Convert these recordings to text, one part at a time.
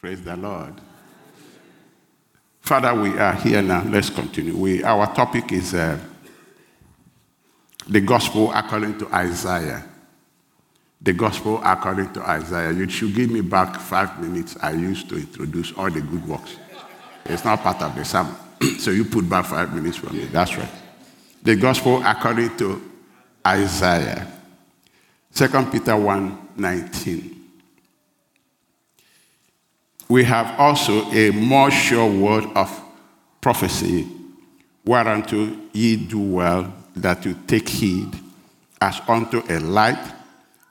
Praise the Lord. Father, we are here now. Let's continue. We, our topic is uh, the gospel according to Isaiah. The gospel according to Isaiah. You should give me back five minutes I used to introduce all the good works. It's not part of the sermon. so you put back five minutes for me. That's right. The gospel according to Isaiah. 2 Peter 1 19. We have also a more sure word of prophecy, whereunto ye do well that you take heed, as unto a light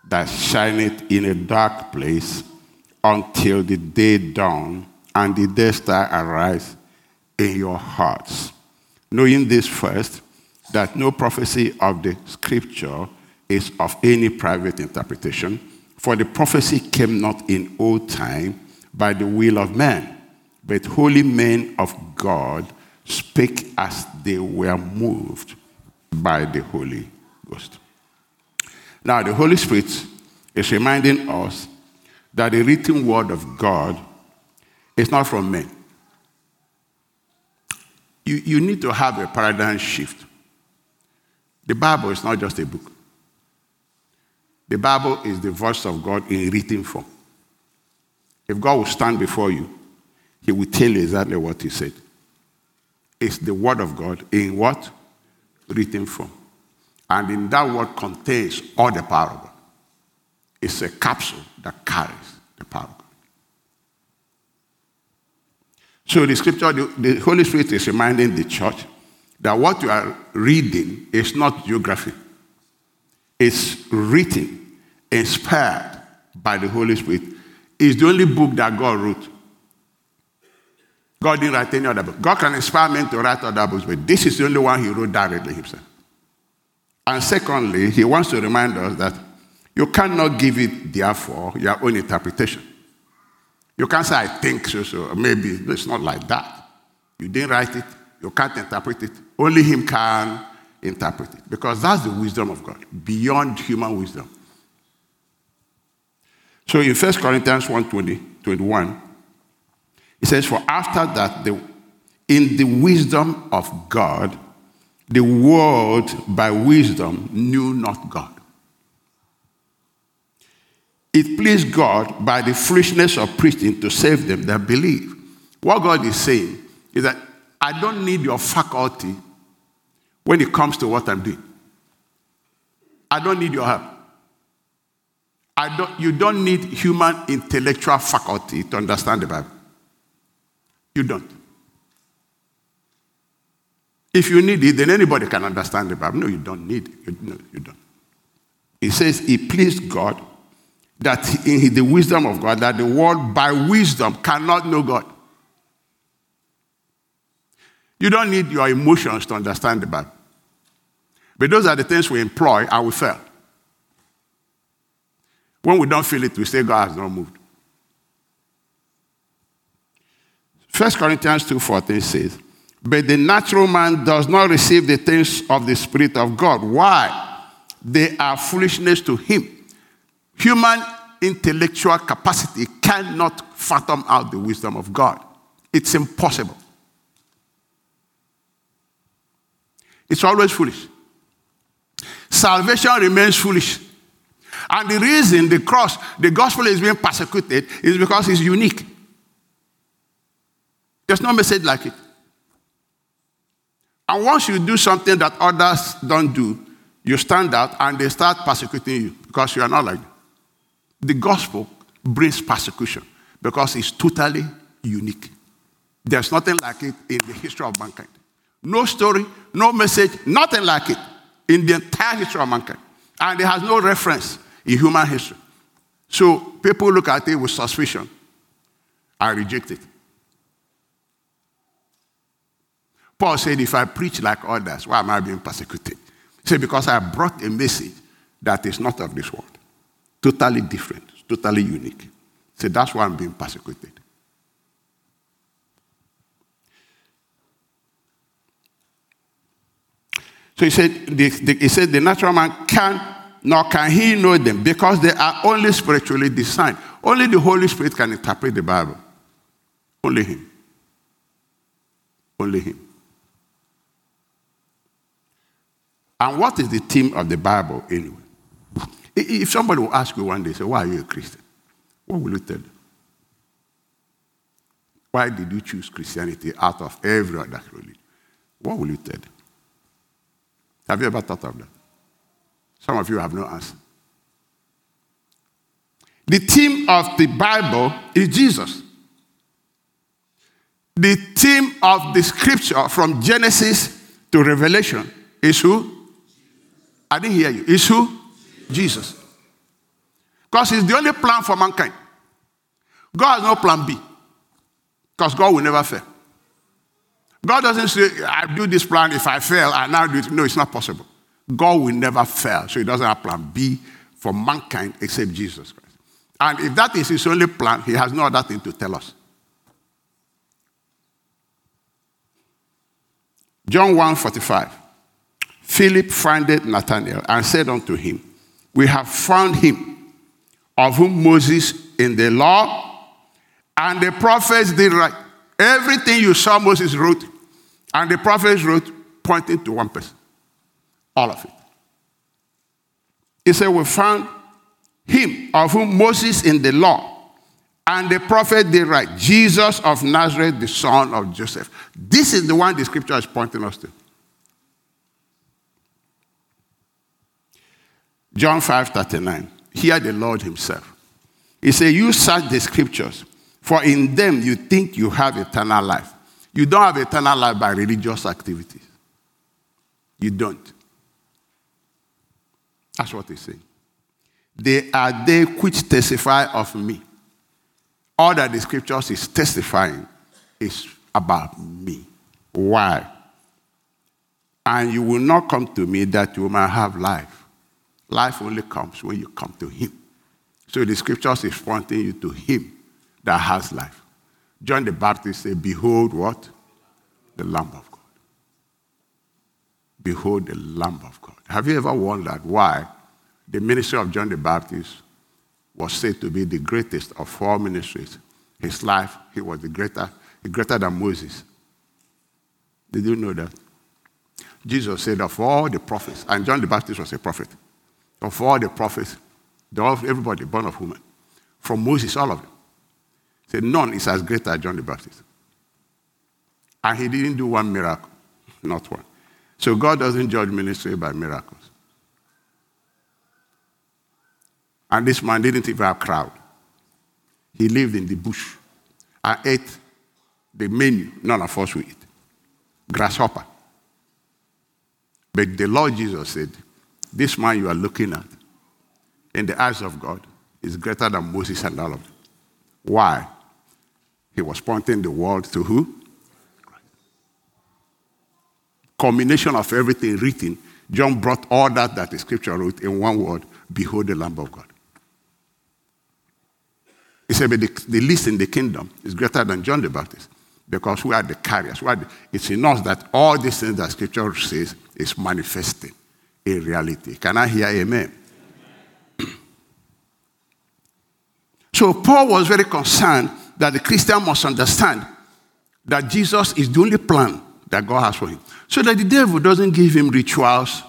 that shineth in a dark place until the day dawn and the day star arise in your hearts. Knowing this first, that no prophecy of the scripture is of any private interpretation, for the prophecy came not in old time by the will of man, but holy men of God spake as they were moved by the Holy Ghost. Now, the Holy Spirit is reminding us that the written word of God is not from men. You, you need to have a paradigm shift. The Bible is not just a book. The Bible is the voice of God in written form. If God will stand before you, He will tell you exactly what He said. It's the Word of God in what? Written form. And in that word contains all the power of God. It's a capsule that carries the power. So the scripture, the, the Holy Spirit is reminding the church that what you are reading is not geography. It's written, inspired by the Holy Spirit. It's the only book that God wrote. God didn't write any other book. God can inspire men to write other books, but this is the only one he wrote directly himself. And secondly, he wants to remind us that you cannot give it, therefore, your own interpretation. You can't say, I think so, so. Maybe it's not like that. You didn't write it. You can't interpret it. Only Him can interpret it. Because that's the wisdom of God, beyond human wisdom. So in 1 Corinthians 1 20, 21, it says, For after that, the, in the wisdom of God, the world by wisdom knew not God. It pleased God by the foolishness of preaching to save them that believe. What God is saying is that I don't need your faculty when it comes to what I'm doing. I don't need your help. Don't, you don't need human intellectual faculty to understand the Bible. You don't. If you need it, then anybody can understand the Bible. No, you don't need it. You, no, you don't. It says, It pleased God that in the wisdom of God, that the world by wisdom cannot know God. You don't need your emotions to understand the Bible. But those are the things we employ and we fail. When we don't feel it, we say God has not moved. 1 Corinthians 2.14 says, But the natural man does not receive the things of the Spirit of God. Why? They are foolishness to him Human intellectual capacity cannot fathom out the wisdom of God. It's impossible. It's always foolish. Salvation remains foolish. And the reason the cross, the gospel is being persecuted is because it's unique. There's no message like it. And once you do something that others don't do, you stand out and they start persecuting you because you are not like them. The gospel brings persecution because it's totally unique. There's nothing like it in the history of mankind. No story, no message, nothing like it in the entire history of mankind. And it has no reference in human history. So people look at it with suspicion and reject it. Paul said, If I preach like others, why am I being persecuted? He said, Because I brought a message that is not of this world. Totally different, totally unique. So that's why I'm being persecuted. So he said, the, the, he said, the natural man can, nor can he know them because they are only spiritually designed. Only the Holy Spirit can interpret the Bible. Only Him. Only Him. And what is the theme of the Bible anyway? If somebody will ask you one day, say, why are you a Christian? What will you tell them? Why did you choose Christianity out of every other religion? What will you tell them? Have you ever thought of that? Some of you have no answer. The theme of the Bible is Jesus. The theme of the scripture from Genesis to Revelation is who? I didn't hear you. Is who? Jesus. Because it's the only plan for mankind. God has no plan B. Because God will never fail. God doesn't say, I do this plan, if I fail, I now do it. No, it's not possible. God will never fail. So he doesn't have plan B for mankind except Jesus Christ. And if that is his only plan, he has no other thing to tell us. John 1 45. Philip findeth Nathanael and said unto him, We have found him, of whom Moses in the law and the prophets did write. Everything you saw Moses wrote and the prophets wrote pointing to one person. All of it. He said, We found him of whom Moses in the law and the prophet did write, Jesus of Nazareth, the son of Joseph. This is the one the scripture is pointing us to. John 5 39. Hear the Lord Himself. He said, You search the scriptures, for in them you think you have eternal life. You don't have eternal life by religious activities. You don't. That's what they say. They are they which testify of me. All that the scriptures is testifying is about me. Why? And you will not come to me that you might have life. Life only comes when you come to Him. So the scriptures is pointing you to Him that has life. John the Baptist said, Behold what? The Lamb of God. Behold the Lamb of God. Have you ever wondered why the ministry of John the Baptist was said to be the greatest of all ministries? His life, he was the greater, greater than Moses. Did you know that? Jesus said, of all the prophets, and John the Baptist was a prophet of all the prophets, everybody born of woman, from Moses, all of them. Said none is as great as John the Baptist. And he didn't do one miracle, not one. So God doesn't judge ministry by miracles. And this man didn't even have a crowd. He lived in the bush and ate the menu none of us will eat. Grasshopper. But the Lord Jesus said, this man you are looking at, in the eyes of God, is greater than Moses and all of them. Why? He was pointing the world to who? Combination of everything written. John brought all that that the scripture wrote in one word Behold the Lamb of God. He said, but the, the least in the kingdom is greater than John the Baptist because we are the carriers. are the, it's in us that all these things that scripture says is manifesting a reality. Can I hear amen? so Paul was very concerned that the Christian must understand that Jesus is the only plan that God has for him. So that the devil doesn't give him rituals,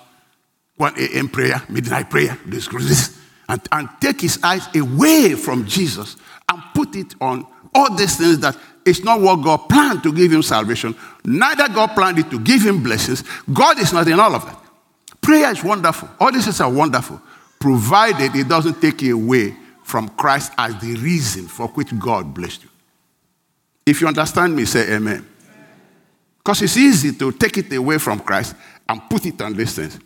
1 a.m. prayer, midnight prayer, this, and, and take his eyes away from Jesus and put it on all these things that it's not what God planned to give him salvation. Neither God planned it to give him blessings. God is not in all of that. Prayer is wonderful. All these things are wonderful, provided it doesn't take you away from Christ as the reason for which God blessed you. If you understand me, say amen. Because it's easy to take it away from Christ and put it on these things.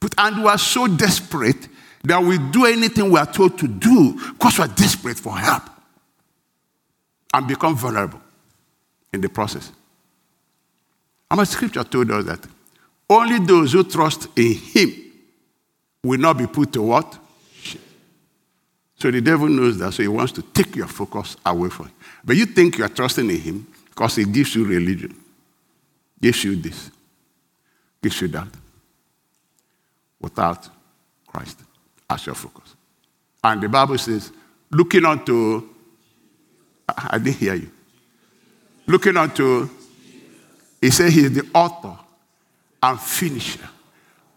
But, and we are so desperate that we do anything we are told to do because we are desperate for help and become vulnerable in the process. And my scripture told us that only those who trust in him will not be put to what? So the devil knows that, so he wants to take your focus away from him. But you think you are trusting in him because he gives you religion, you this, you that, without Christ as your focus. And the Bible says, looking unto, I didn't hear you. Looking unto, he said he is the author and finisher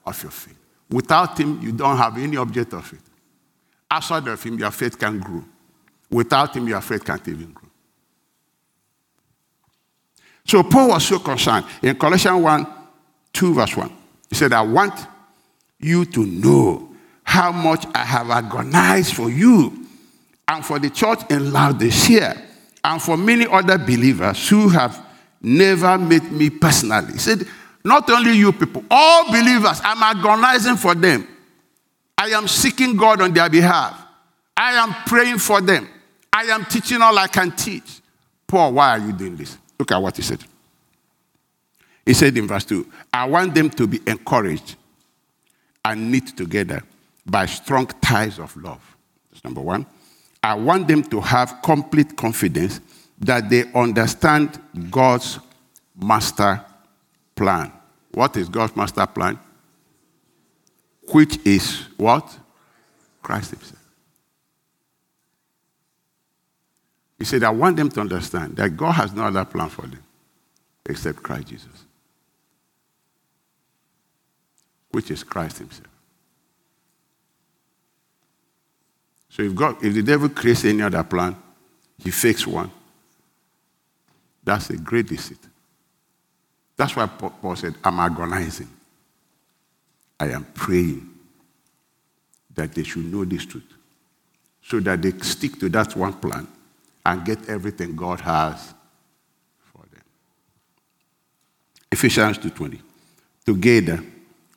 of your faith. Without him, you don't have any object of it. Outside of him, your faith can grow. Without him, your faith can't even grow. So Paul was so concerned. In Colossians 1, 2, verse 1, he said, I want you to know how much I have agonized for you and for the church in Laodicea and for many other believers who have never met me personally. He said, Not only you people, all believers, I'm agonizing for them. I am seeking God on their behalf. I am praying for them. I am teaching all I can teach. Paul, why are you doing this? Look at what he said. He said in verse 2 I want them to be encouraged and knit together by strong ties of love. That's number one. I want them to have complete confidence that they understand God's master plan. What is God's master plan? Which is what? Christ Himself. He said, I want them to understand that God has no other plan for them except Christ Jesus, which is Christ Himself. So if God, if the devil creates any other plan, he fakes one. That's a great deceit. That's why Paul said, I'm agonizing. I am praying that they should know this truth so that they stick to that one plan and get everything God has for them. Ephesians 2:20. Together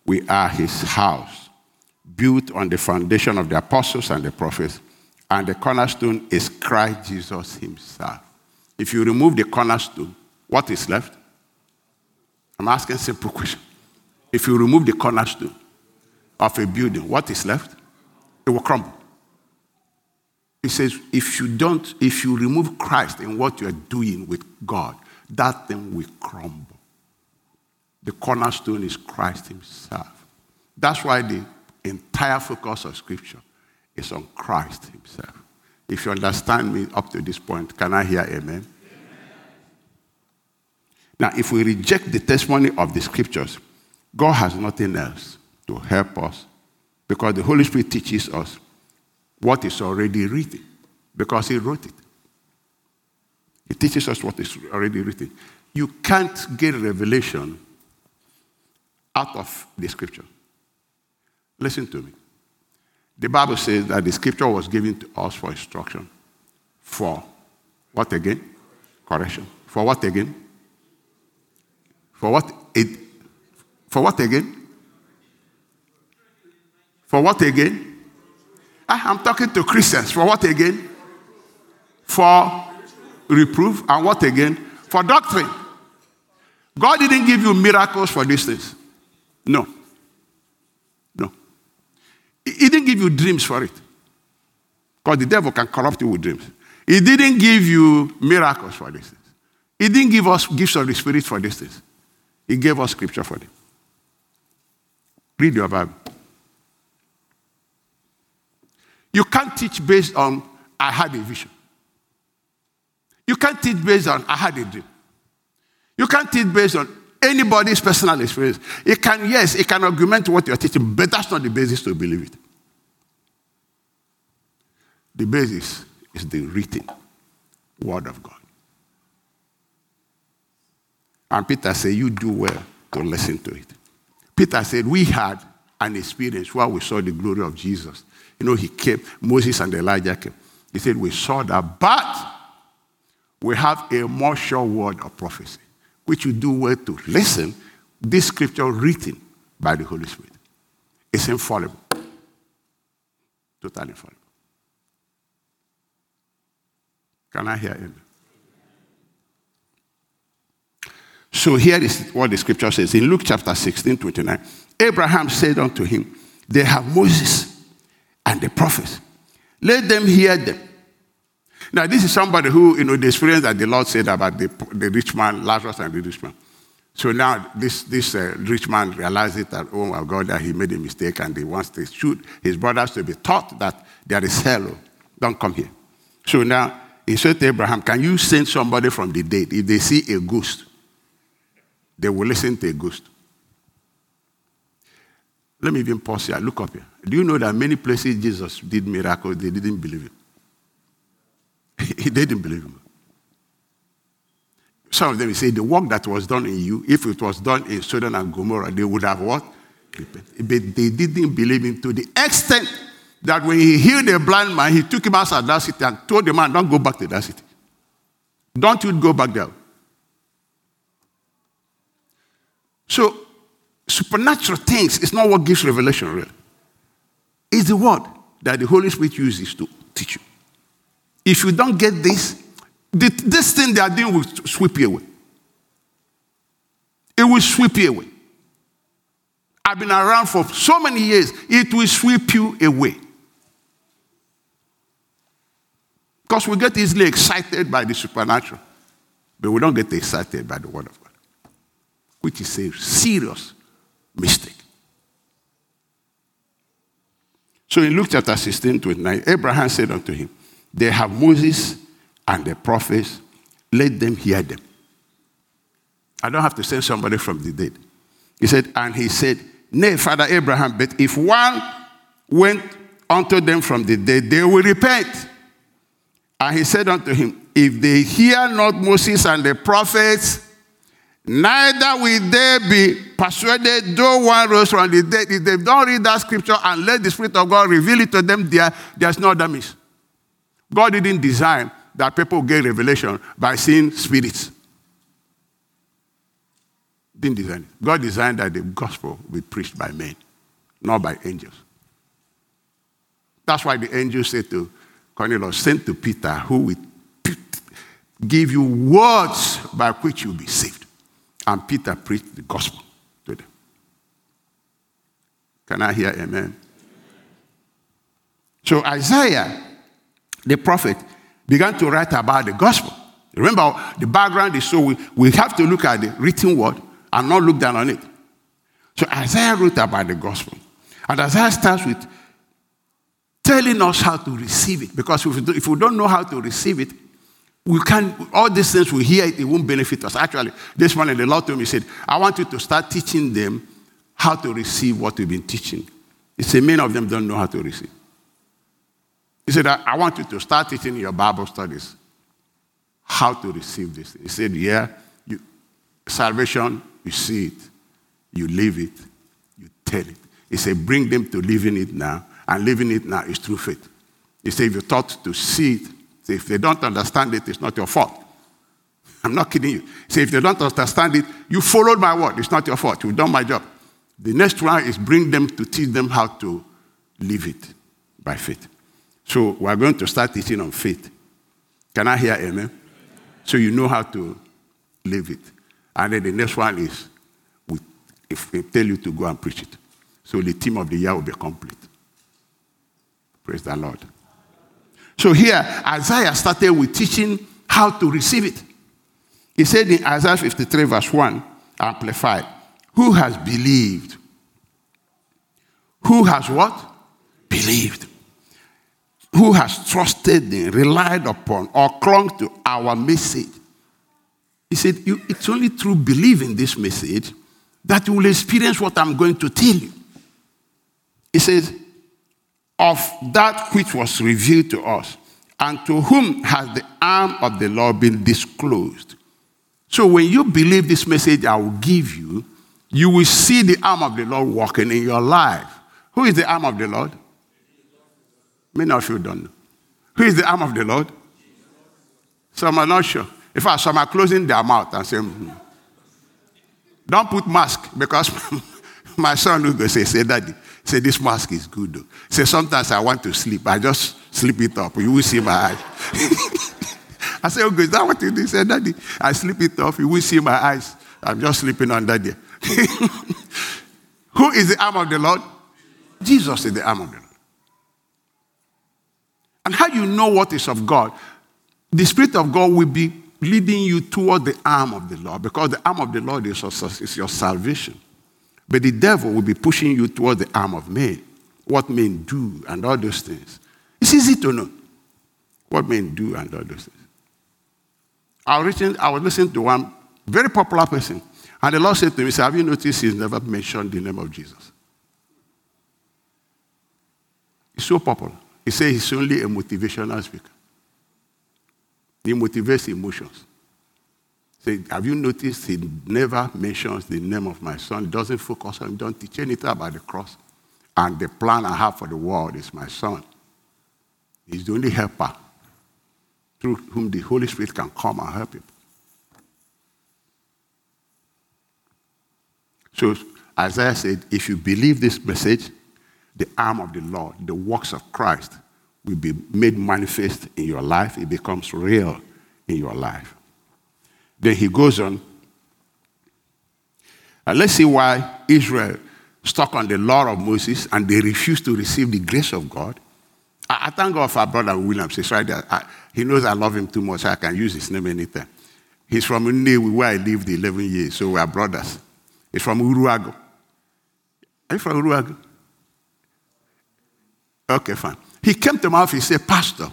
we are his house built on the foundation of the apostles and the prophets, and the cornerstone is Christ Jesus himself. If you remove the cornerstone, what is left? I'm asking a simple question. If you remove the cornerstone of a building, what is left? It will crumble. He says, if you don't, if you remove Christ in what you are doing with God, that thing will crumble. The cornerstone is Christ Himself. That's why the entire focus of Scripture is on Christ Himself. If you understand me up to this point, can I hear amen? amen? Now, if we reject the testimony of the Scriptures, God has nothing else to help us because the Holy Spirit teaches us what is already written because He wrote it. He teaches us what is already written. You can't get revelation out of the Scripture. Listen to me. The Bible says that the scripture was given to us for instruction. For what again? Correction. For what again? For what? It, for what again? For what again? Ah, I'm talking to Christians. For what again? For reproof. And what again? For doctrine. God didn't give you miracles for these things. No. No. He didn't give you dreams for it. Because the devil can corrupt you with dreams. He didn't give you miracles for these things. He didn't give us gifts of the Spirit for these things. He gave us scripture for them. Read your Bible. You can't teach based on, I had a vision. You can't teach based on, I had a dream. You can't teach based on anybody's personal experience. It can, yes, it can augment what you're teaching, but that's not the basis to believe it. The basis is the written word of God. And Peter said, You do well to listen to it. Peter said, We had an experience where we saw the glory of Jesus. You know, he came, Moses and Elijah came. He said, We saw that, but we have a more sure word of prophecy which you do well to listen, this scripture written by the Holy Spirit is infallible. Totally infallible. Can I hear him? So here is what the scripture says in Luke chapter 16, 29. Abraham said unto him, They have Moses and the prophets. Let them hear them. Now, this is somebody who, you know, the experience that the Lord said about the, the rich man, Lazarus and the rich man. So now this, this uh, rich man realizes that, oh my God, that he made a mistake and he wants to shoot his brothers to be taught that there is hell. Don't come here. So now he said to Abraham, Can you send somebody from the dead? If they see a ghost, they will listen to a ghost. Let me even pause here. Look up here. Do you know that many places Jesus did miracles, they didn't believe him? he didn't believe him. Some of them say the work that was done in you, if it was done in Sodom and Gomorrah, they would have what? But they didn't believe him to the extent that when he healed a blind man, he took him outside that city and told the man, Don't go back to that city. Don't you go back there. So, supernatural things is not what gives revelation, really. It's the word that the Holy Spirit uses to teach you. If you don't get this, this thing they are doing will sweep you away. It will sweep you away. I've been around for so many years, it will sweep you away. Because we get easily excited by the supernatural, but we don't get excited by the Word of God, which is a serious mistake. So in Luke chapter 16, 29, Abraham said unto him, They have Moses and the prophets, let them hear them. I don't have to send somebody from the dead. He said, and he said, Nay, Father Abraham, but if one went unto them from the dead, they will repent. And he said unto him, If they hear not Moses and the prophets, neither will they be persuaded, though one rose from the dead. If they don't read that scripture and let the Spirit of God reveal it to them, there, there's no damage. God didn't design that people get revelation by seeing spirits. Didn't design it. God designed that the gospel be preached by men, not by angels. That's why the angel said to Cornelius, send to Peter, who will give you words by which you'll be saved. And Peter preached the gospel to them. Can I hear amen? So Isaiah, the prophet, began to write about the gospel. Remember, the background is so we, we have to look at the written word and not look down on it. So Isaiah wrote about the gospel. And Isaiah starts with telling us how to receive it. Because if we, do, if we don't know how to receive it, we can all these things we hear it, it won't benefit us. Actually, this morning the Lord told me, He said, I want you to start teaching them how to receive what we've been teaching. He said, many of them don't know how to receive. He said, I, I want you to start teaching your Bible studies how to receive this. He said, Yeah, you, salvation, you see it, you live it, you tell it. He said, Bring them to living it now and living it now is through faith. He said, if you're taught to see it, if they don't understand it, it's not your fault. I'm not kidding you. Say, if they don't understand it, you followed my word. It's not your fault. You've done my job. The next one is bring them to teach them how to live it by faith. So we're going to start teaching on faith. Can I hear amen? So you know how to live it. And then the next one is we, if we tell you to go and preach it. So the team of the year will be complete. Praise the Lord. So here, Isaiah started with teaching how to receive it. He said in Isaiah 53, verse 1, amplified, Who has believed? Who has what? Believed. Who has trusted in, relied upon, or clung to our message? He said, It's only through believing this message that you will experience what I'm going to tell you. He says, of that which was revealed to us, and to whom has the arm of the Lord been disclosed. So when you believe this message I will give you, you will see the arm of the Lord working in your life. Who is the arm of the Lord? Many of you don't know. Who is the arm of the Lord? Some are not sure. In fact, some are closing their mouth and saying, mm. Don't put mask because my son will go say, say, Daddy, Say, this mask is good. Though. Say, sometimes I want to sleep. I just sleep it up. You will see my eyes. I say, okay, is that what you do? He said, Daddy, I sleep it off. You will see my eyes. I'm just sleeping under there. Who is the arm of the Lord? Jesus is the arm of the Lord. And how you know what is of God? The Spirit of God will be leading you toward the arm of the Lord because the arm of the Lord is, is your salvation. But the devil will be pushing you toward the arm of men, what men do, and all those things. It's easy to know what men do and all those things. I was, listening, I was listening to one very popular person, and the Lord said to me, Have you noticed he's never mentioned the name of Jesus? He's so popular. He says he's only a motivational speaker. He motivates emotions. Have you noticed he never mentions the name of my son? He doesn't focus on, him, don't teach anything about the cross. And the plan I have for the world is my son. He's the only helper through whom the Holy Spirit can come and help people. So Isaiah said, if you believe this message, the arm of the Lord, the works of Christ will be made manifest in your life. It becomes real in your life. Then he goes on. And let's see why Israel stuck on the law of Moses and they refused to receive the grace of God. I, I thank God for our brother Williams. He's right there. I, he knows I love him too much, so I can use his name anytime. He's from Nnewi, where I lived 11 years, so we are brothers. He's from Uruagu. Are you from Uruagu? Okay, fine. He came to my office, he said, Pastor,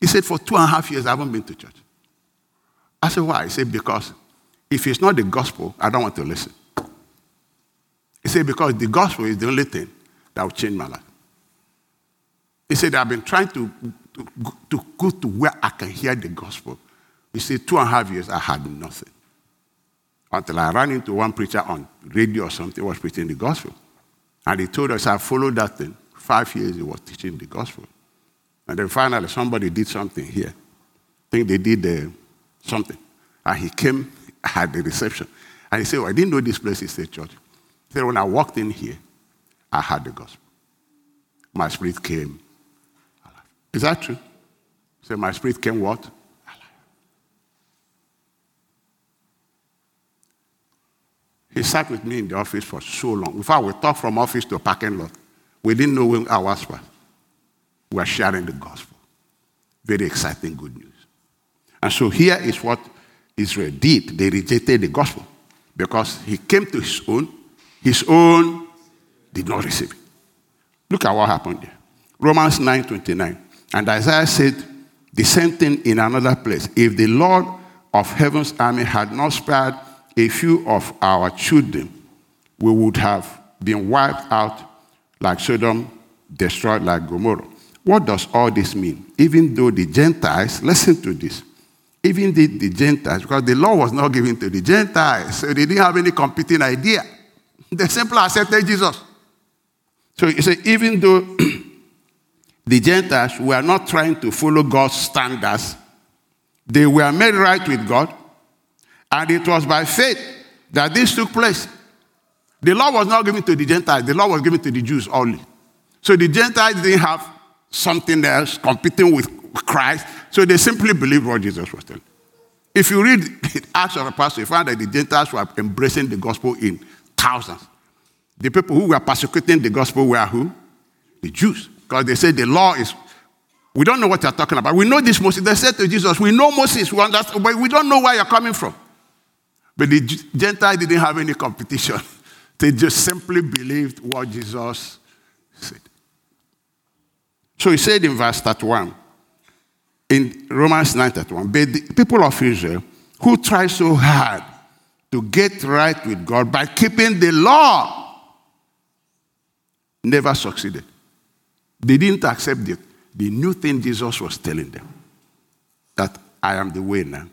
he said, for two and a half years, I haven't been to church. I said, why? He said, because if it's not the gospel, I don't want to listen. He said, because the gospel is the only thing that will change my life. He said, I've been trying to, to, to go to where I can hear the gospel. He said, two and a half years, I had nothing. Until I ran into one preacher on radio or something, was preaching the gospel. And he told us, I followed that thing. Five years he was teaching the gospel. And then finally, somebody did something here. I think they did uh, something. And he came, had the reception. And he said, well, I didn't know this place is a church. He said, when I walked in here, I had the gospel. My spirit came alive. Is that true? He said, my spirit came what? Alive. He sat with me in the office for so long. In fact, we talked from office to parking lot. We didn't know when hours. We were sharing the gospel. Very exciting good news. And so here is what Israel did. They rejected the gospel because he came to his own. His own did not receive it. Look at what happened there. Romans 9:29. And Isaiah said the same thing in another place. If the Lord of heaven's army had not spared a few of our children, we would have been wiped out like Sodom, destroyed like Gomorrah. What does all this mean? Even though the Gentiles, listen to this, even the, the Gentiles, because the law was not given to the Gentiles, so they didn't have any competing idea. They simply accepted Jesus. So you say, even though the Gentiles were not trying to follow God's standards, they were made right with God, and it was by faith that this took place. The law was not given to the Gentiles, the law was given to the Jews only. So the Gentiles didn't have something else competing with Christ, so they simply believed what Jesus was telling. If you read Acts of the Apostles, you find that the Gentiles were embracing the gospel in thousands. The people who were persecuting the gospel were who? The Jews. Because they said the law is, we don't know what you're talking about. We know this Moses. They said to Jesus, we know Moses, we understand, but we don't know where you're coming from. But the Gentiles didn't have any competition. They just simply believed what Jesus said. So he said in verse 31, in Romans 9 31, but the people of Israel who try so hard to get right with God by keeping the law never succeeded. They didn't accept the, the new thing Jesus was telling them that I am the way now,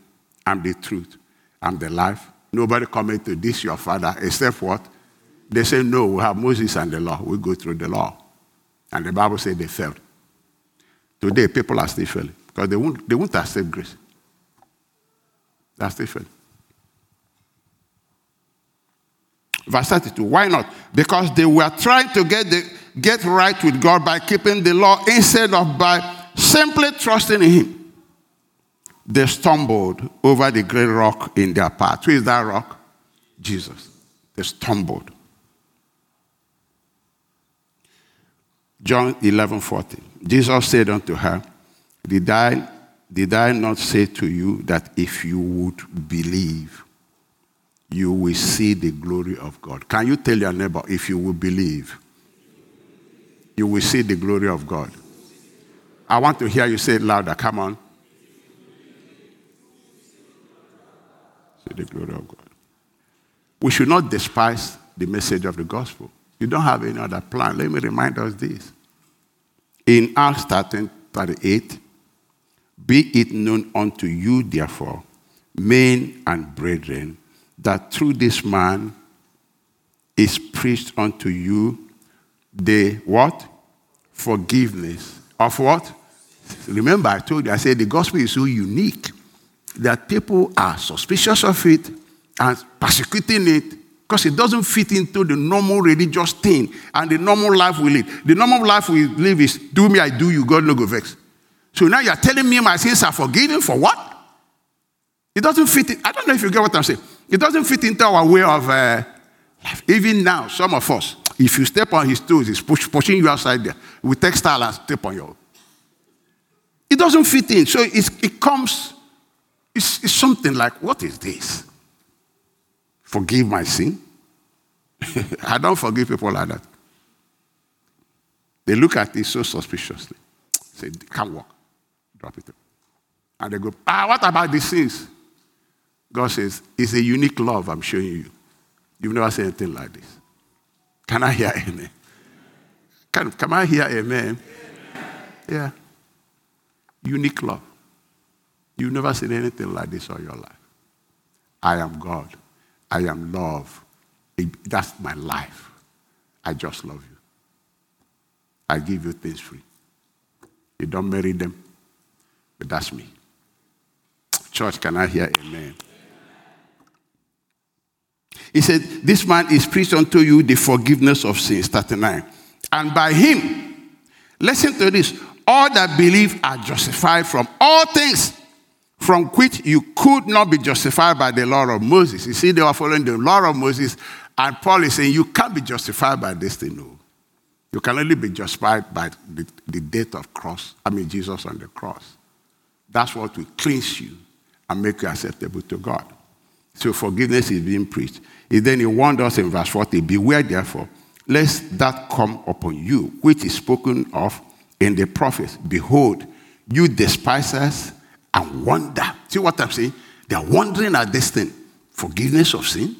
I'm the truth, I'm the life. Nobody coming to this your father except what? They say, No, we have Moses and the law. We go through the law. And the Bible said they failed. Today, people are still failing because they won't, they won't accept grace. They're still. Verse 32. Why not? Because they were trying to get, the, get right with God by keeping the law instead of by simply trusting in Him. They stumbled over the great rock in their path. Who is that rock? Jesus. They stumbled. John 11 14. Jesus said unto her, Did I, did I not say to you that if you would believe, you will see the glory of God? Can you tell your neighbor, if you will believe, you will see the glory of God? I want to hear you say it louder. Come on. to the glory of God. We should not despise the message of the gospel. You don't have any other plan. Let me remind us this. In Acts 13, 38, be it known unto you, therefore, men and brethren, that through this man is preached unto you the what? Forgiveness. Of what? Remember, I told you, I said the gospel is so unique that people are suspicious of it and persecuting it because it doesn't fit into the normal religious thing and the normal life we live. The normal life we live is do me, I do you, God no go vex. So now you're telling me my sins are forgiven for what? It doesn't fit. In, I don't know if you get what I'm saying. It doesn't fit into our way of uh, life. Even now, some of us, if you step on his toes, he's push, pushing you outside there. with textile and step on you. It doesn't fit in. So it comes, it's, it's something like, what is this? Forgive my sin? I don't forgive people like that. They look at it so suspiciously. Say, can't walk. It. And they go, ah, what about these sins? God says, it's a unique love I'm showing you. You've never seen anything like this. Can I hear amen? Can, can I hear amen? amen? Yeah. Unique love. You've never seen anything like this all your life. I am God. I am love. That's my life. I just love you. I give you things free. You don't marry them, but that's me. Church, can I hear amen? He said, This man is preached unto you the forgiveness of sins, 39. And by him, listen to this, all that believe are justified from all things from which you could not be justified by the law of Moses. You see, they were following the law of Moses, and Paul is saying, You can't be justified by this thing. No. You can only be justified by the, the death of cross, I mean, Jesus on the cross. That's what will cleanse you and make you acceptable to God. So forgiveness is being preached. And then he warned us in verse 40 Beware therefore, lest that come upon you, which is spoken of in the prophets. Behold, you despise us and wonder. See what I'm saying? They are wondering at this thing. Forgiveness of sin.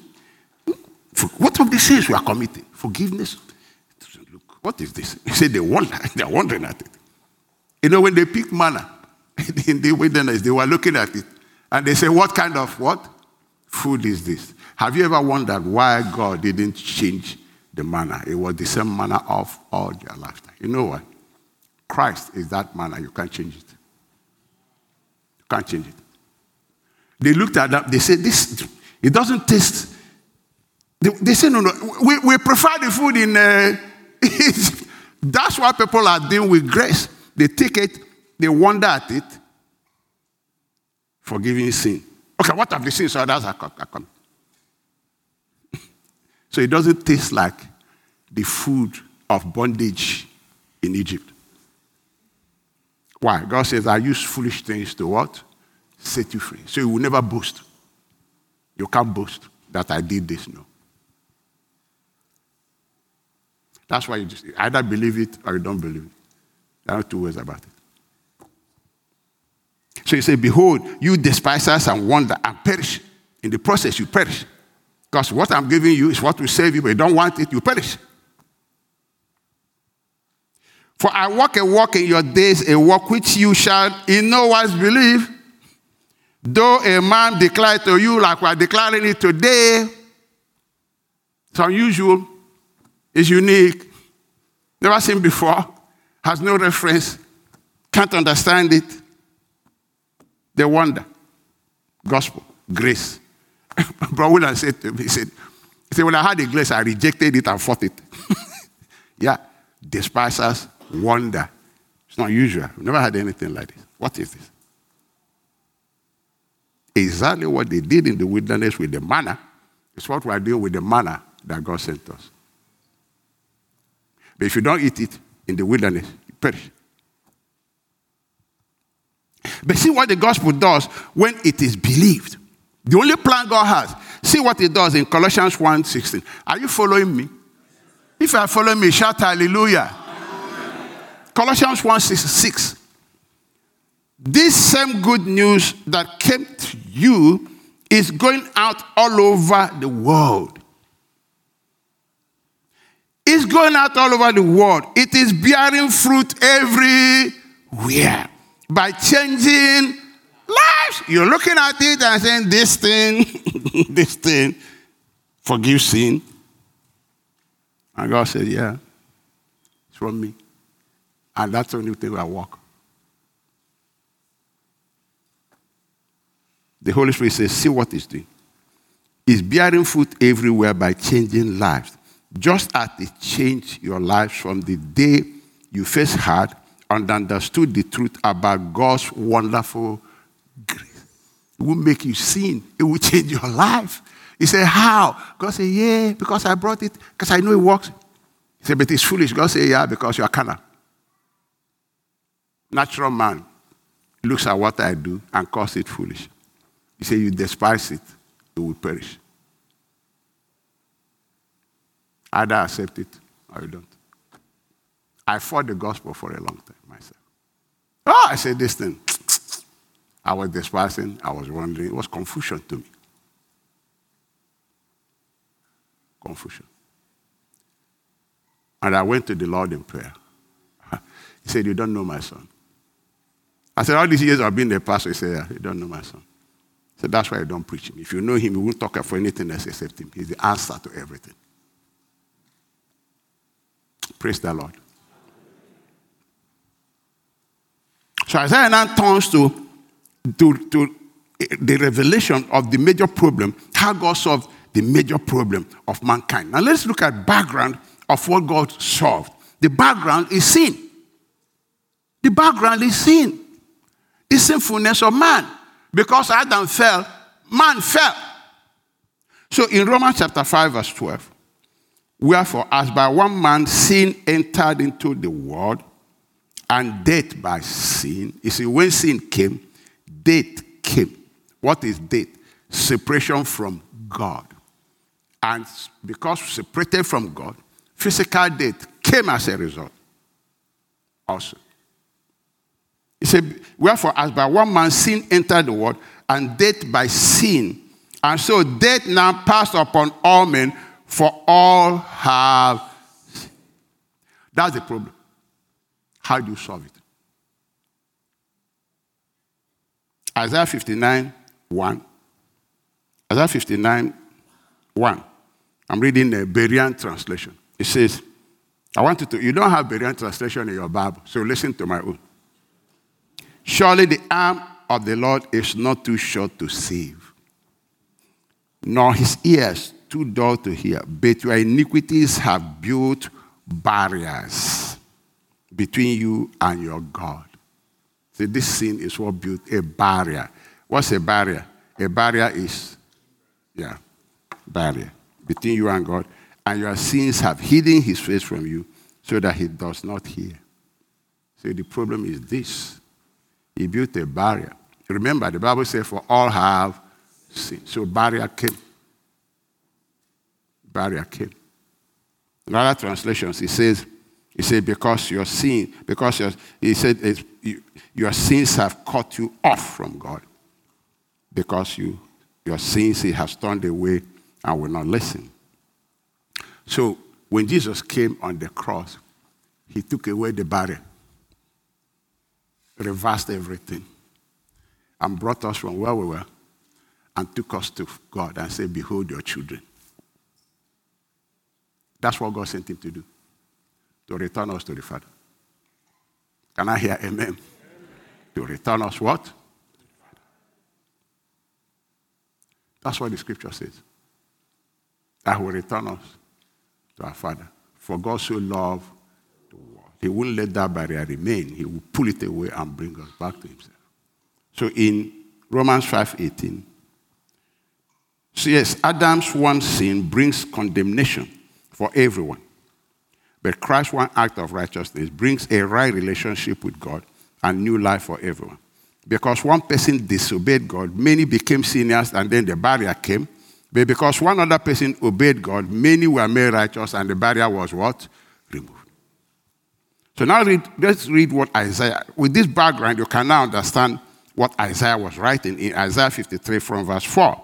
What of the sins we are committing? Forgiveness. Look, what is this? He said they wonder. They are wondering at it. You know, when they picked manna in the wilderness, they were looking at it. And they say, What kind of what? Food is this? Have you ever wondered why God didn't change the manna? It was the same manna of all their lifetime. You know what? Christ is that manna. You can't change it. You can't change it. They looked at that. They said, "This it doesn't taste." They, they said, "No, no. We, we prefer the food in." Uh, That's why people are dealing with grace. They take it, they wonder at it, forgiving sin. Okay, what have the sins others are come? so it doesn't taste like the food of bondage in Egypt. Why? God says, I use foolish things to what? Set you free. So you will never boast. You can't boast that I did this, no. That's why you just either believe it or you don't believe it. There are two ways about it. So he said, Behold, you despise us and wonder and perish. In the process, you perish. Because what I'm giving you is what will save you, but you don't want it, you perish. For I walk a walk in your days, a walk which you shall in no wise believe. Though a man declare to you like we're declaring it today, it's unusual, it's unique, never seen before, has no reference, can't understand it. They wonder. Gospel, grace. Brother William said to me, he said, he said, when I had the grace, I rejected it and fought it. yeah, despisers wonder. It's not usual. I've never had anything like this. What is this? Exactly what they did in the wilderness with the manna is what we are doing with the manna that God sent us. But if you don't eat it in the wilderness, you perish. But see what the gospel does when it is believed. The only plan God has. See what it does in Colossians 1:16. Are you following me? If you are following me, shout hallelujah. hallelujah. Colossians 1:6. This same good news that came to you is going out all over the world. It's going out all over the world. It is bearing fruit everywhere by changing lives. You're looking at it and saying, This thing, this thing, forgive sin. And God said, Yeah, it's from me. And that's the only thing I walk. The Holy Spirit says, See what it's doing. It's bearing fruit everywhere by changing lives. Just as it changed your lives from the day you first heard and understood the truth about God's wonderful grace. It will make you sin. It will change your life. He said, How? God said, Yeah, because I brought it, because I know it works. He said, But it's foolish. God said, Yeah, because you're carnal. Natural man looks at what I do and calls it foolish. He said, You despise it, you will perish. Either accept it or you don't. I fought the gospel for a long time. Oh, I said this thing. I was despising, I was wondering. It was confusion to me. Confusion. And I went to the Lord in prayer. He said, You don't know my son. I said, All these years I've been the pastor. He said, Yeah, you don't know my son. He said, that's why I don't preach him. If you know him, you won't talk for anything else except him. He's the answer to everything. Praise the Lord. So Isaiah now turns to, to, to the revelation of the major problem, how God solved the major problem of mankind. Now let's look at background of what God solved. The background is sin. The background is sin. The sinfulness of man. Because Adam fell, man fell. So in Romans chapter 5, verse 12, wherefore, as by one man sin entered into the world, and death by sin. You see, when sin came, death came. What is death? Separation from God. And because separated from God, physical death came as a result. Also. He said, Wherefore, as by one man sin entered the world, and death by sin. And so death now passed upon all men, for all have. That's the problem. How do you solve it? Isaiah 59 1. Isaiah 59 1. I'm reading the Berean translation. It says, I want you to, you don't have Berean translation in your Bible, so listen to my own. Surely the arm of the Lord is not too short to save, nor his ears too dull to hear, but your iniquities have built barriers between you and your God. See, this sin is what built a barrier. What's a barrier? A barrier is, yeah, barrier between you and God. And your sins have hidden his face from you so that he does not hear. So the problem is this he built a barrier. Remember, the Bible says, For all have sinned. So barrier came. Barrier came. In other translations, it says, he said, because your sin, because your, he said, you, your sins have cut you off from God. Because you, your sins, he has turned away and will not listen. So when Jesus came on the cross, he took away the barrier reversed everything, and brought us from where we were and took us to God and said, Behold your children. That's what God sent him to do, to return us to the Father. Can I hear amen? amen. To return us what? That's what the scripture says. That will return us to our Father. For God so loved the world. he won't let that barrier remain. He will pull it away and bring us back to himself. So in Romans 5:18, so yes, Adam's one sin brings condemnation for everyone. But Christ's one act of righteousness brings a right relationship with God and new life for everyone. Because one person disobeyed God, many became sinners, and then the barrier came. But because one other person obeyed God, many were made righteous, and the barrier was what? Removed. So now read, let's read what Isaiah, with this background, you can now understand what Isaiah was writing in Isaiah 53 from verse 4.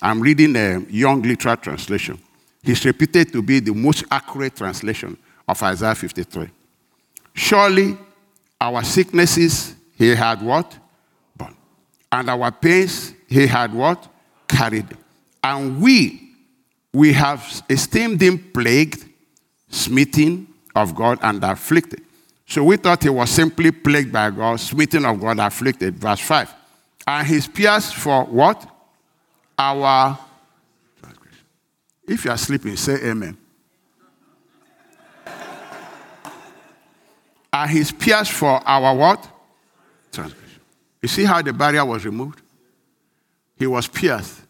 I'm reading a Young Literal Translation. He's reputed to be the most accurate translation of Isaiah 53. Surely our sicknesses he had what? Borne. And our pains he had what? Carried. And we, we have esteemed him plagued, smitten of God, and afflicted. So we thought he was simply plagued by God, smitten of God, afflicted. Verse 5. And he's pierced for what? Our. If you are sleeping, say amen. And he's pierced for our what? Transgression. You see how the barrier was removed? He was pierced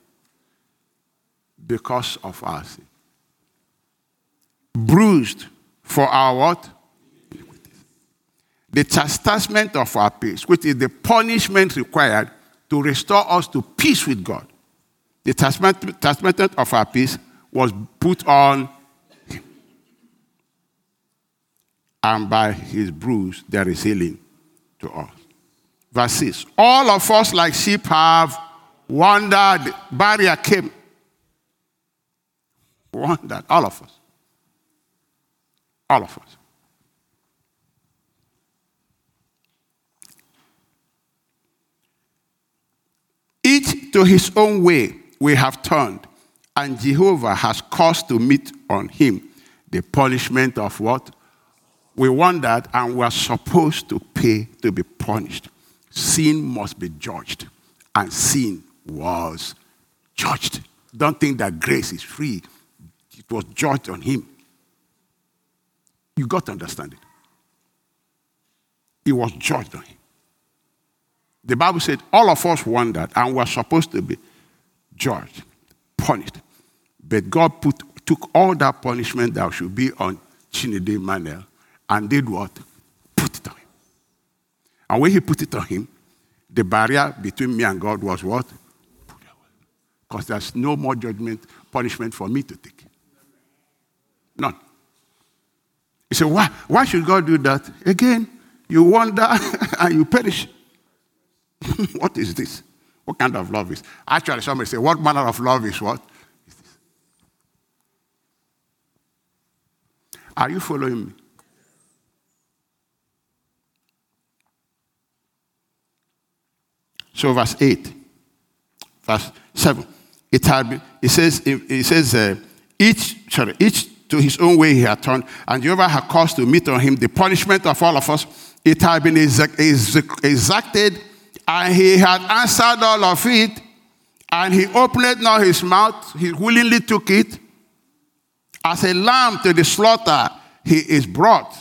because of our sin. Bruised for our what? The chastisement of our peace, which is the punishment required to restore us to peace with God. The chastisement of our peace was put on him. And by his bruise, there is healing to us. Verse 6 All of us, like sheep, have wandered. Barrier came. Wandered. All of us. All of us. Each to his own way we have turned, and Jehovah has caused to meet on him the punishment of what? We want that and we are supposed to pay to be punished. Sin must be judged, and sin was judged. Don't think that grace is free, it was judged on him. You got to understand it. It was judged on him. The Bible said all of us wondered and we're supposed to be judged, punished. But God put, took all that punishment that should be on Chinedu Emmanuel and did what? Put it on him. And when he put it on him, the barrier between me and God was what? Because there's no more judgment, punishment for me to take. None. You say, why, why should God do that? Again, you wonder and you perish. what is this? What kind of love is? Actually, somebody say, what manner of love is what? Is this? Are you following me? So, verse 8, verse 7, it, had it says, it says uh, each, sorry, each to his own way he had turned, and Jehovah had caused to meet on him the punishment of all of us. It had been exacted and he had answered all of it, and he opened not his mouth, he willingly took it. As a lamb to the slaughter, he is brought.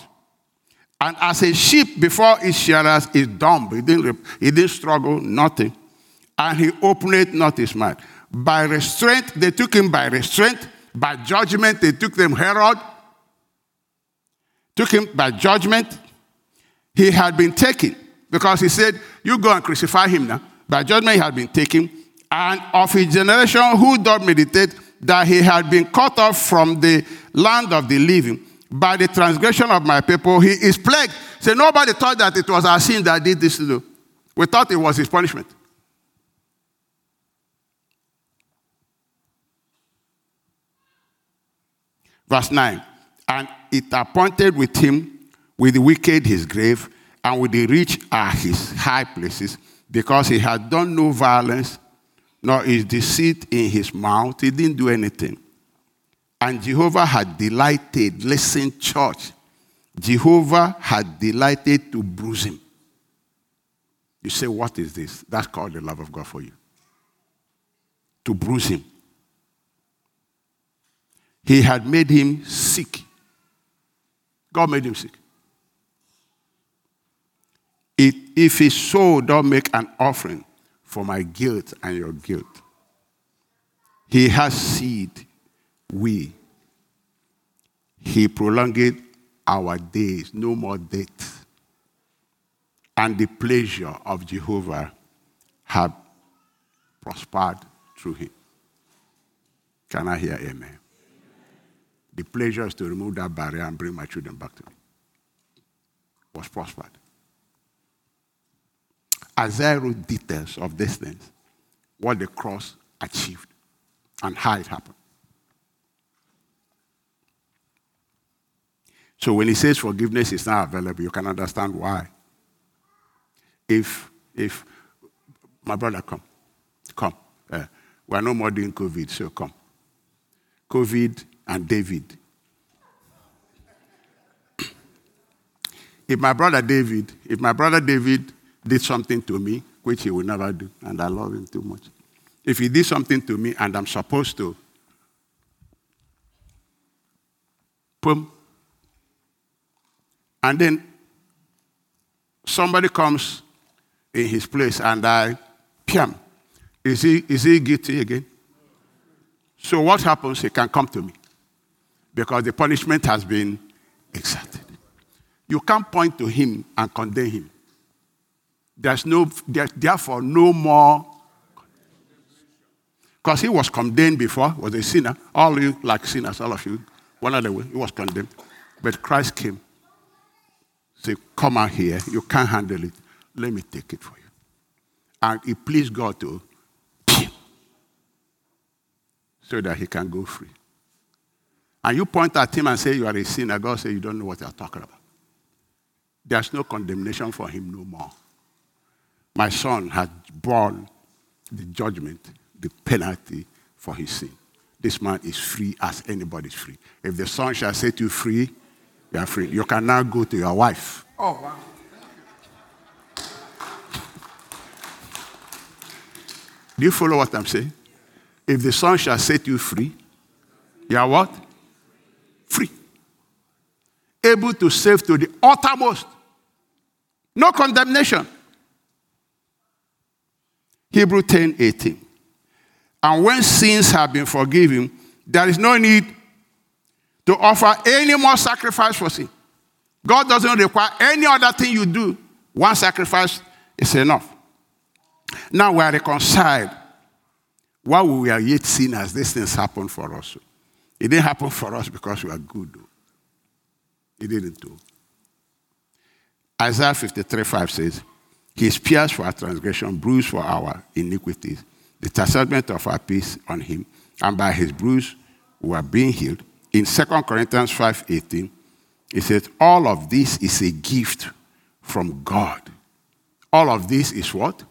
And as a sheep before its shearers is dumb, he didn't, he didn't struggle, nothing. And he opened not his mouth. By restraint, they took him by restraint. By judgment, they took them Herod. Took him by judgment. He had been taken because he said, You go and crucify him now. By judgment he had been taken, and of his generation who doth meditate that he had been cut off from the land of the living by the transgression of my people, he is plagued. So nobody thought that it was our sin that did this to do. We thought it was his punishment. Verse 9. And it appointed with him with the wicked his grave, and with the rich are his high places, because he had done no violence, nor is deceit in his mouth. He didn't do anything. And Jehovah had delighted, listen, church, Jehovah had delighted to bruise him. You say, What is this? That's called the love of God for you. To bruise him. He had made him sick. God made him sick. It, if his soul don't make an offering for my guilt and your guilt, he has seed, we. He prolonged our days, no more death. And the pleasure of Jehovah have prospered through him. Can I hear amen? amen? The pleasure is to remove that barrier and bring my children back to me. Was prospered. Isaiah wrote details of these things, what the cross achieved. and how it happened. So when he says forgiveness is not available, you can understand why. If, if my brother come, come. Uh, we are no more doing COVID, so come. COVID and David. if my brother David, if my brother David did something to me, which he will never do, and I love him too much. If he did something to me and I'm supposed to, boom, and then somebody comes in his place and I, piam, is he, is he guilty again? So what happens? He can come to me because the punishment has been exacted. You can't point to him and condemn him. There's no, there's therefore no more. Because he was condemned before, was a sinner. All you like sinners, all of you, one of the way, he was condemned. But Christ came Say, come out here. You can't handle it. Let me take it for you. And it pleased God to so that he can go free. And you point at him and say you are a sinner. God say you don't know what you're talking about. There's no condemnation for him no more. My son has borne the judgment, the penalty for his sin. This man is free as anybody's free. If the son shall set you free, you are free. You can now go to your wife. Oh, wow. Do you follow what I'm saying? If the Son shall set you free, you are what? Free. Able to save to the uttermost. No condemnation. Hebrew 10 18. And when sins have been forgiven, there is no need to offer any more sacrifice for sin. God doesn't require any other thing you do. One sacrifice is enough. Now we are reconciled. While we are yet sinners, these things happen for us. It didn't happen for us because we are good. It didn't do. Isaiah 53 5 says, He is pierced for our transgression, bruised for our iniquities. The chastisement of our peace on him, and by his bruise we are being healed in 2 Corinthians 5:18, it says, All of this is a gift from God. All of this is what?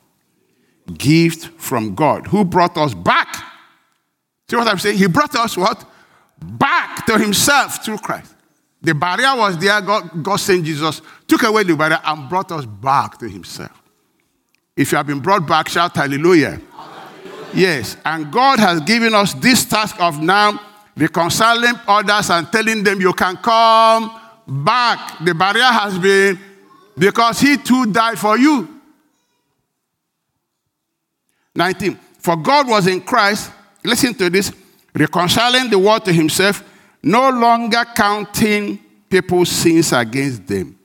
Gift from God, who brought us back. See what I'm saying? He brought us what? Back to himself through Christ. The barrier was there. God, God sent Jesus, took away the barrier, and brought us back to himself. If you have been brought back, shout hallelujah. hallelujah. Yes, and God has given us this task of now reconciling others and telling them you can come back. The barrier has been because he too died for you. 19. For God was in Christ, listen to this, reconciling the world to himself, no longer counting people's sins against them.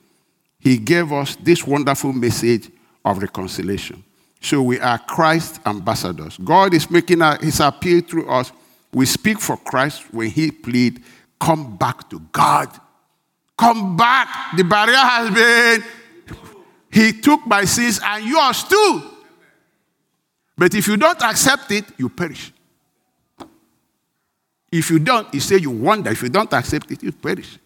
He gave us this wonderful message of reconciliation. So we are Christ ambassadors. God is making his appeal through us we speak for Christ when he plead, come back to God. Come back. The barrier has been, he took my sins and yours too. But if you don't accept it, you perish. If you don't, he say you wonder. If you don't accept it, you perish.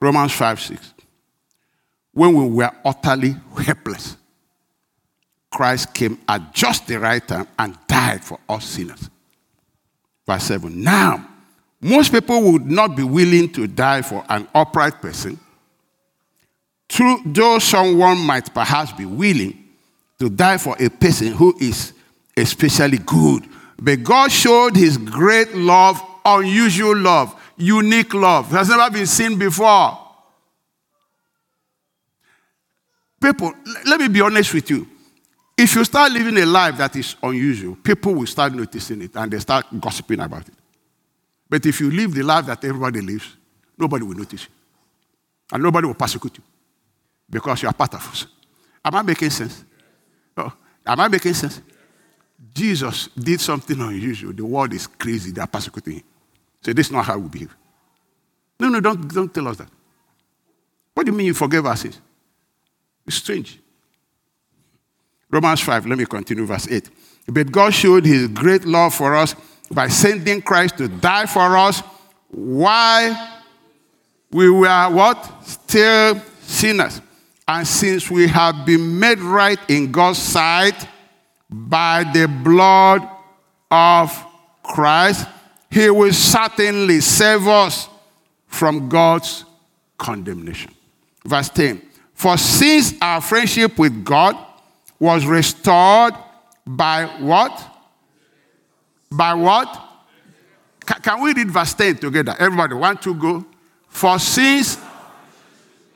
Romans 5 6. When we were utterly helpless, Christ came at just the right time and died for us sinners. Verse 7. Now, most people would not be willing to die for an upright person, though someone might perhaps be willing to die for a person who is especially good. But God showed his great love, unusual love, unique love, has never been seen before. People, let me be honest with you. If you start living a life that is unusual, people will start noticing it and they start gossiping about it. But if you live the life that everybody lives, nobody will notice you. And nobody will persecute you because you are part of us. Am I making sense? Oh, am I making sense? Jesus did something unusual. The world is crazy. They are persecuting him. So this is not how we behave. No, no, don't, don't tell us that. What do you mean you forgave our sins? It's strange. Romans 5, let me continue, verse 8. But God showed his great love for us by sending Christ to die for us while we were what? Still sinners. And since we have been made right in God's sight by the blood of Christ, he will certainly save us from God's condemnation. Verse 10 For since our friendship with God was restored by what? By what? Can we read verse 10 together? Everybody, one, two, go. For since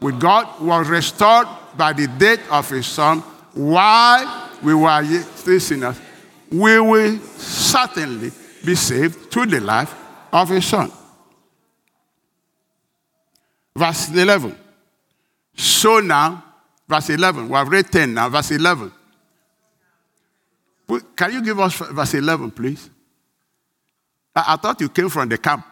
with God was restored by the death of his son while we were still sinners, we will certainly be saved through the life of his son. Verse 11. So now, verse 11, we have read 10 now, verse 11. Can you give us verse 11, please? I, I thought you came from the camp.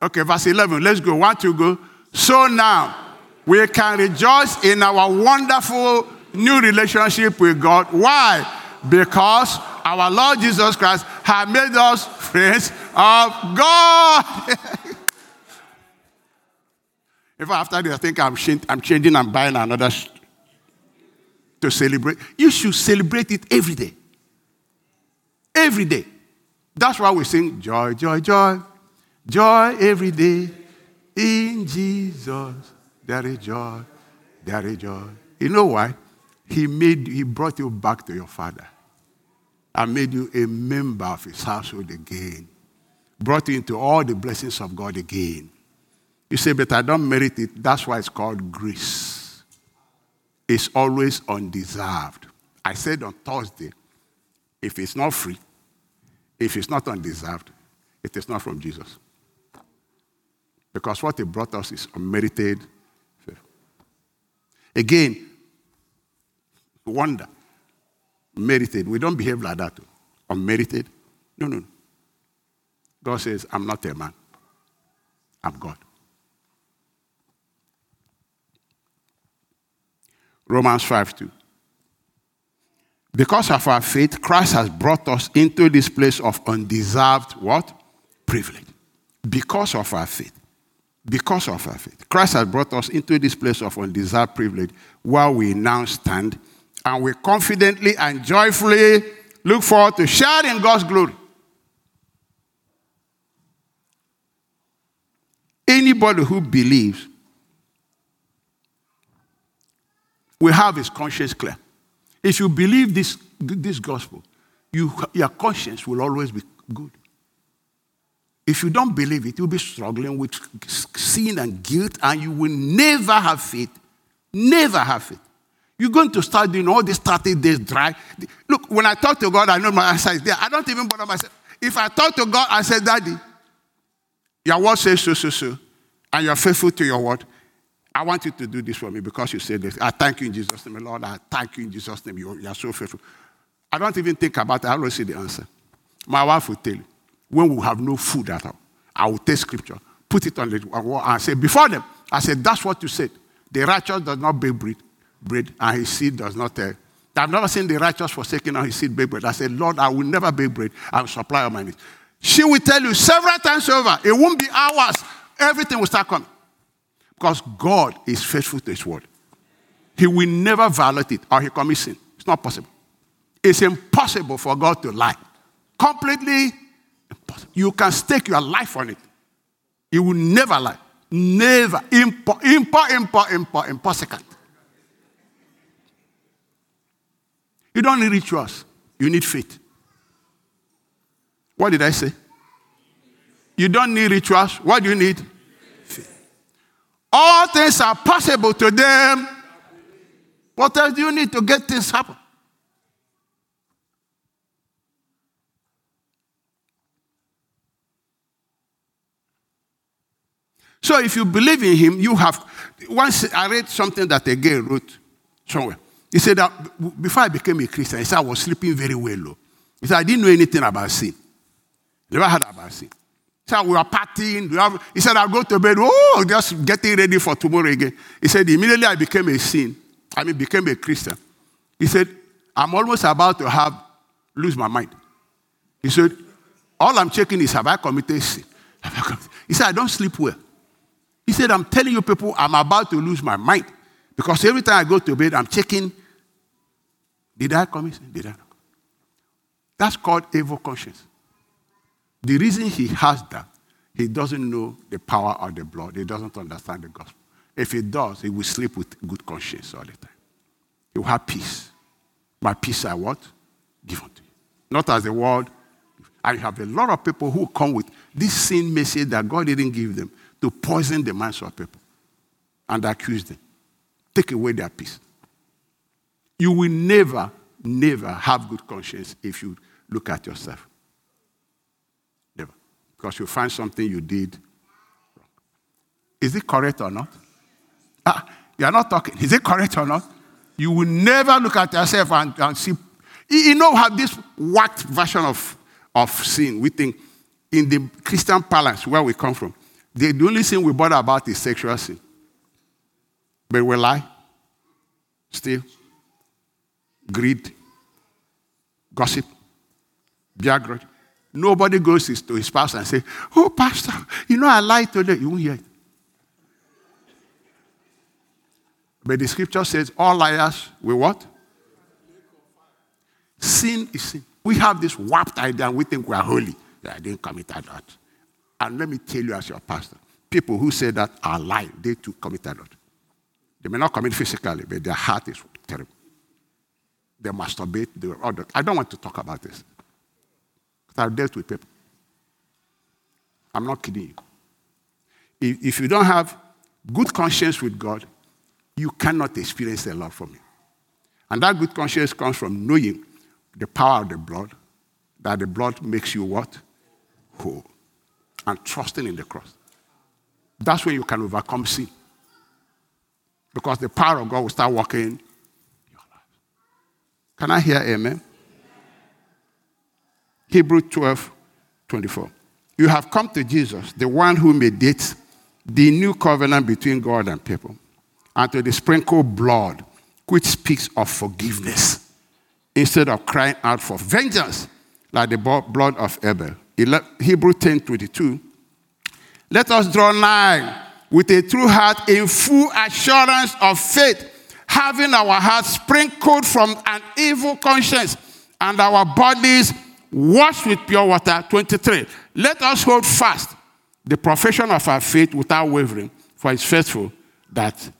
Okay, verse 11. Let's go. One, two, go. So now we can rejoice in our wonderful new relationship with God. Why? Because our Lord Jesus Christ has made us friends of God. if after this I think I'm, changing, I'm changing buying another to celebrate, you should celebrate it every day. Every day. That's why we sing joy, joy, joy, joy every day. In Jesus, there is joy, there is joy. You know why? He made he brought you back to your father and made you a member of his household again. Brought you into all the blessings of God again. You say, but I don't merit it. That's why it's called grace. It's always undeserved. I said on Thursday, if it's not free, if it's not undeserved, it is not from Jesus. Because what he brought us is unmerited favor. Again, wonder. Merited. We don't behave like that. Unmerited. No, no, no. God says, I'm not a man. I'm God. Romans 5 2. Because of our faith, Christ has brought us into this place of undeserved what? Privilege. Because of our faith. Because of our faith. Christ has brought us into this place of undeserved privilege while we now stand and we confidently and joyfully look forward to sharing God's glory. Anybody who believes will have his conscience clear. If you believe this, this gospel, you, your conscience will always be good. If you don't believe it, you'll be struggling with sin and guilt, and you will never have faith. Never have faith. You're going to start doing all these 30 days dry. Look, when I talk to God, I know my answer is there. I don't even bother myself. If I talk to God, I say, Daddy, your word says so, so, so, and you're faithful to your word, I want you to do this for me because you said this. I thank you in Jesus' name, Lord. I thank you in Jesus' name. You are so faithful. I don't even think about it. I always see the answer. My wife will tell you, when we have no food at all, I will take scripture, put it on the wall, and say, before them, I said, that's what you said. The righteous does not bake bread, bread and his seed does not tell. I've never seen the righteous forsaken and his seed bake bread. I said, Lord, I will never bake bread. I will supply all my needs. She will tell you several times over. It won't be hours. Everything will start coming. Because God is faithful to his word. He will never violate it or he commits sin. It's not possible. It's impossible for God to lie. Completely impossible. You can stake your life on it. He will never lie. Never. Impo, impo, impo, impo, impossible. You don't need rituals. You need faith. What did I say? You don't need rituals. What do you need? All things are possible to them. What else do you need to get things happen? So if you believe in him, you have. Once I read something that a girl wrote somewhere. He said that before I became a Christian, he said I was sleeping very well. Low. He said I didn't know anything about sin. Never heard about sin. So we were partying. We have, he said, I'll go to bed. Oh, just getting ready for tomorrow again. He said, immediately I became a sin. I mean, became a Christian. He said, I'm almost about to have lose my mind. He said, All I'm checking is have I committed sin? Have I committed? He said, I don't sleep well. He said, I'm telling you people, I'm about to lose my mind. Because every time I go to bed, I'm checking, did I commit sin? Did I? That's called evil conscience. The reason he has that, he doesn't know the power of the blood. He doesn't understand the gospel. If he does, he will sleep with good conscience all the time. He will have peace. My peace I what? Give unto you. Not as the world. I have a lot of people who come with this sin message that God didn't give them to poison the minds of people and accuse them. Take away their peace. You will never, never have good conscience if you look at yourself. Because you find something you did wrong. Is it correct or not? Ah, you are not talking. Is it correct or not? You will never look at yourself and, and see. You know, how this whacked version of, of sin. We think in the Christian balance where we come from, the, only sin we bother about is sexual sin. But we lie, steal, greed, gossip, grudge. Nobody goes to his pastor and say, Oh, pastor, you know I lied today. You won't hear it. But the scripture says, all liars will what? Sin is sin. We have this warped idea and we think we are holy. Yeah, I didn't commit that. And let me tell you, as your pastor, people who say that are lying. They too commit that. They may not commit physically, but their heart is terrible. They masturbate. They. I don't want to talk about this. I've dealt with people. I'm not kidding you. If, if you don't have good conscience with God, you cannot experience the love from Him. And that good conscience comes from knowing the power of the blood, that the blood makes you what? Whole. And trusting in the cross. That's when you can overcome sin. Because the power of God will start working in your life. Can I hear amen? Hebrew 12, 24. You have come to Jesus, the one who mediates the new covenant between God and people and to the sprinkled blood, which speaks of forgiveness, instead of crying out for vengeance, like the blood of Abel. Hebrew 10 22. Let us draw nigh with a true heart in full assurance of faith, having our hearts sprinkled from an evil conscience and our bodies washed with pure water. 23. Let us hold fast the profession of our faith without wavering, for it's faithful that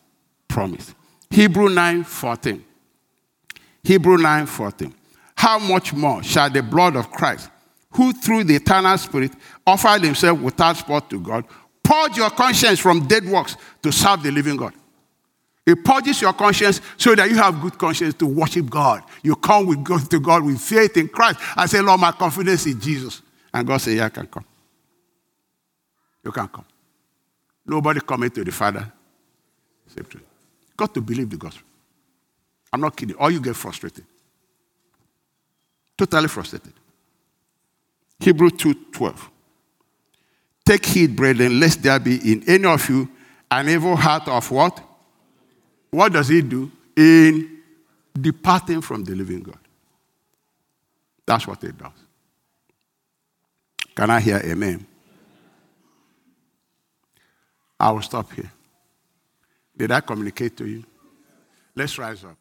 promise. Hebrew 9 14. Hebrew 9 14. How much more shall the blood of Christ, who through the eternal Spirit offered himself without spot to God, purge your conscience from dead works to serve the living God? It purges your conscience so that you have good conscience to worship God. You come with God to God with faith in Christ. I say, Lord, my confidence is Jesus. And God says, Yeah, I can come. You can come. Nobody coming to the Father except you got to believe the gospel. I'm not kidding. Or you get frustrated. Totally frustrated. Hebrew 2:12. Take heed, brethren, lest there be in any of you an evil heart of what? What does he do? In departing from the living God. That's what it does. Can I hear amen? I will stop here. Did I communicate to you? Let's rise up.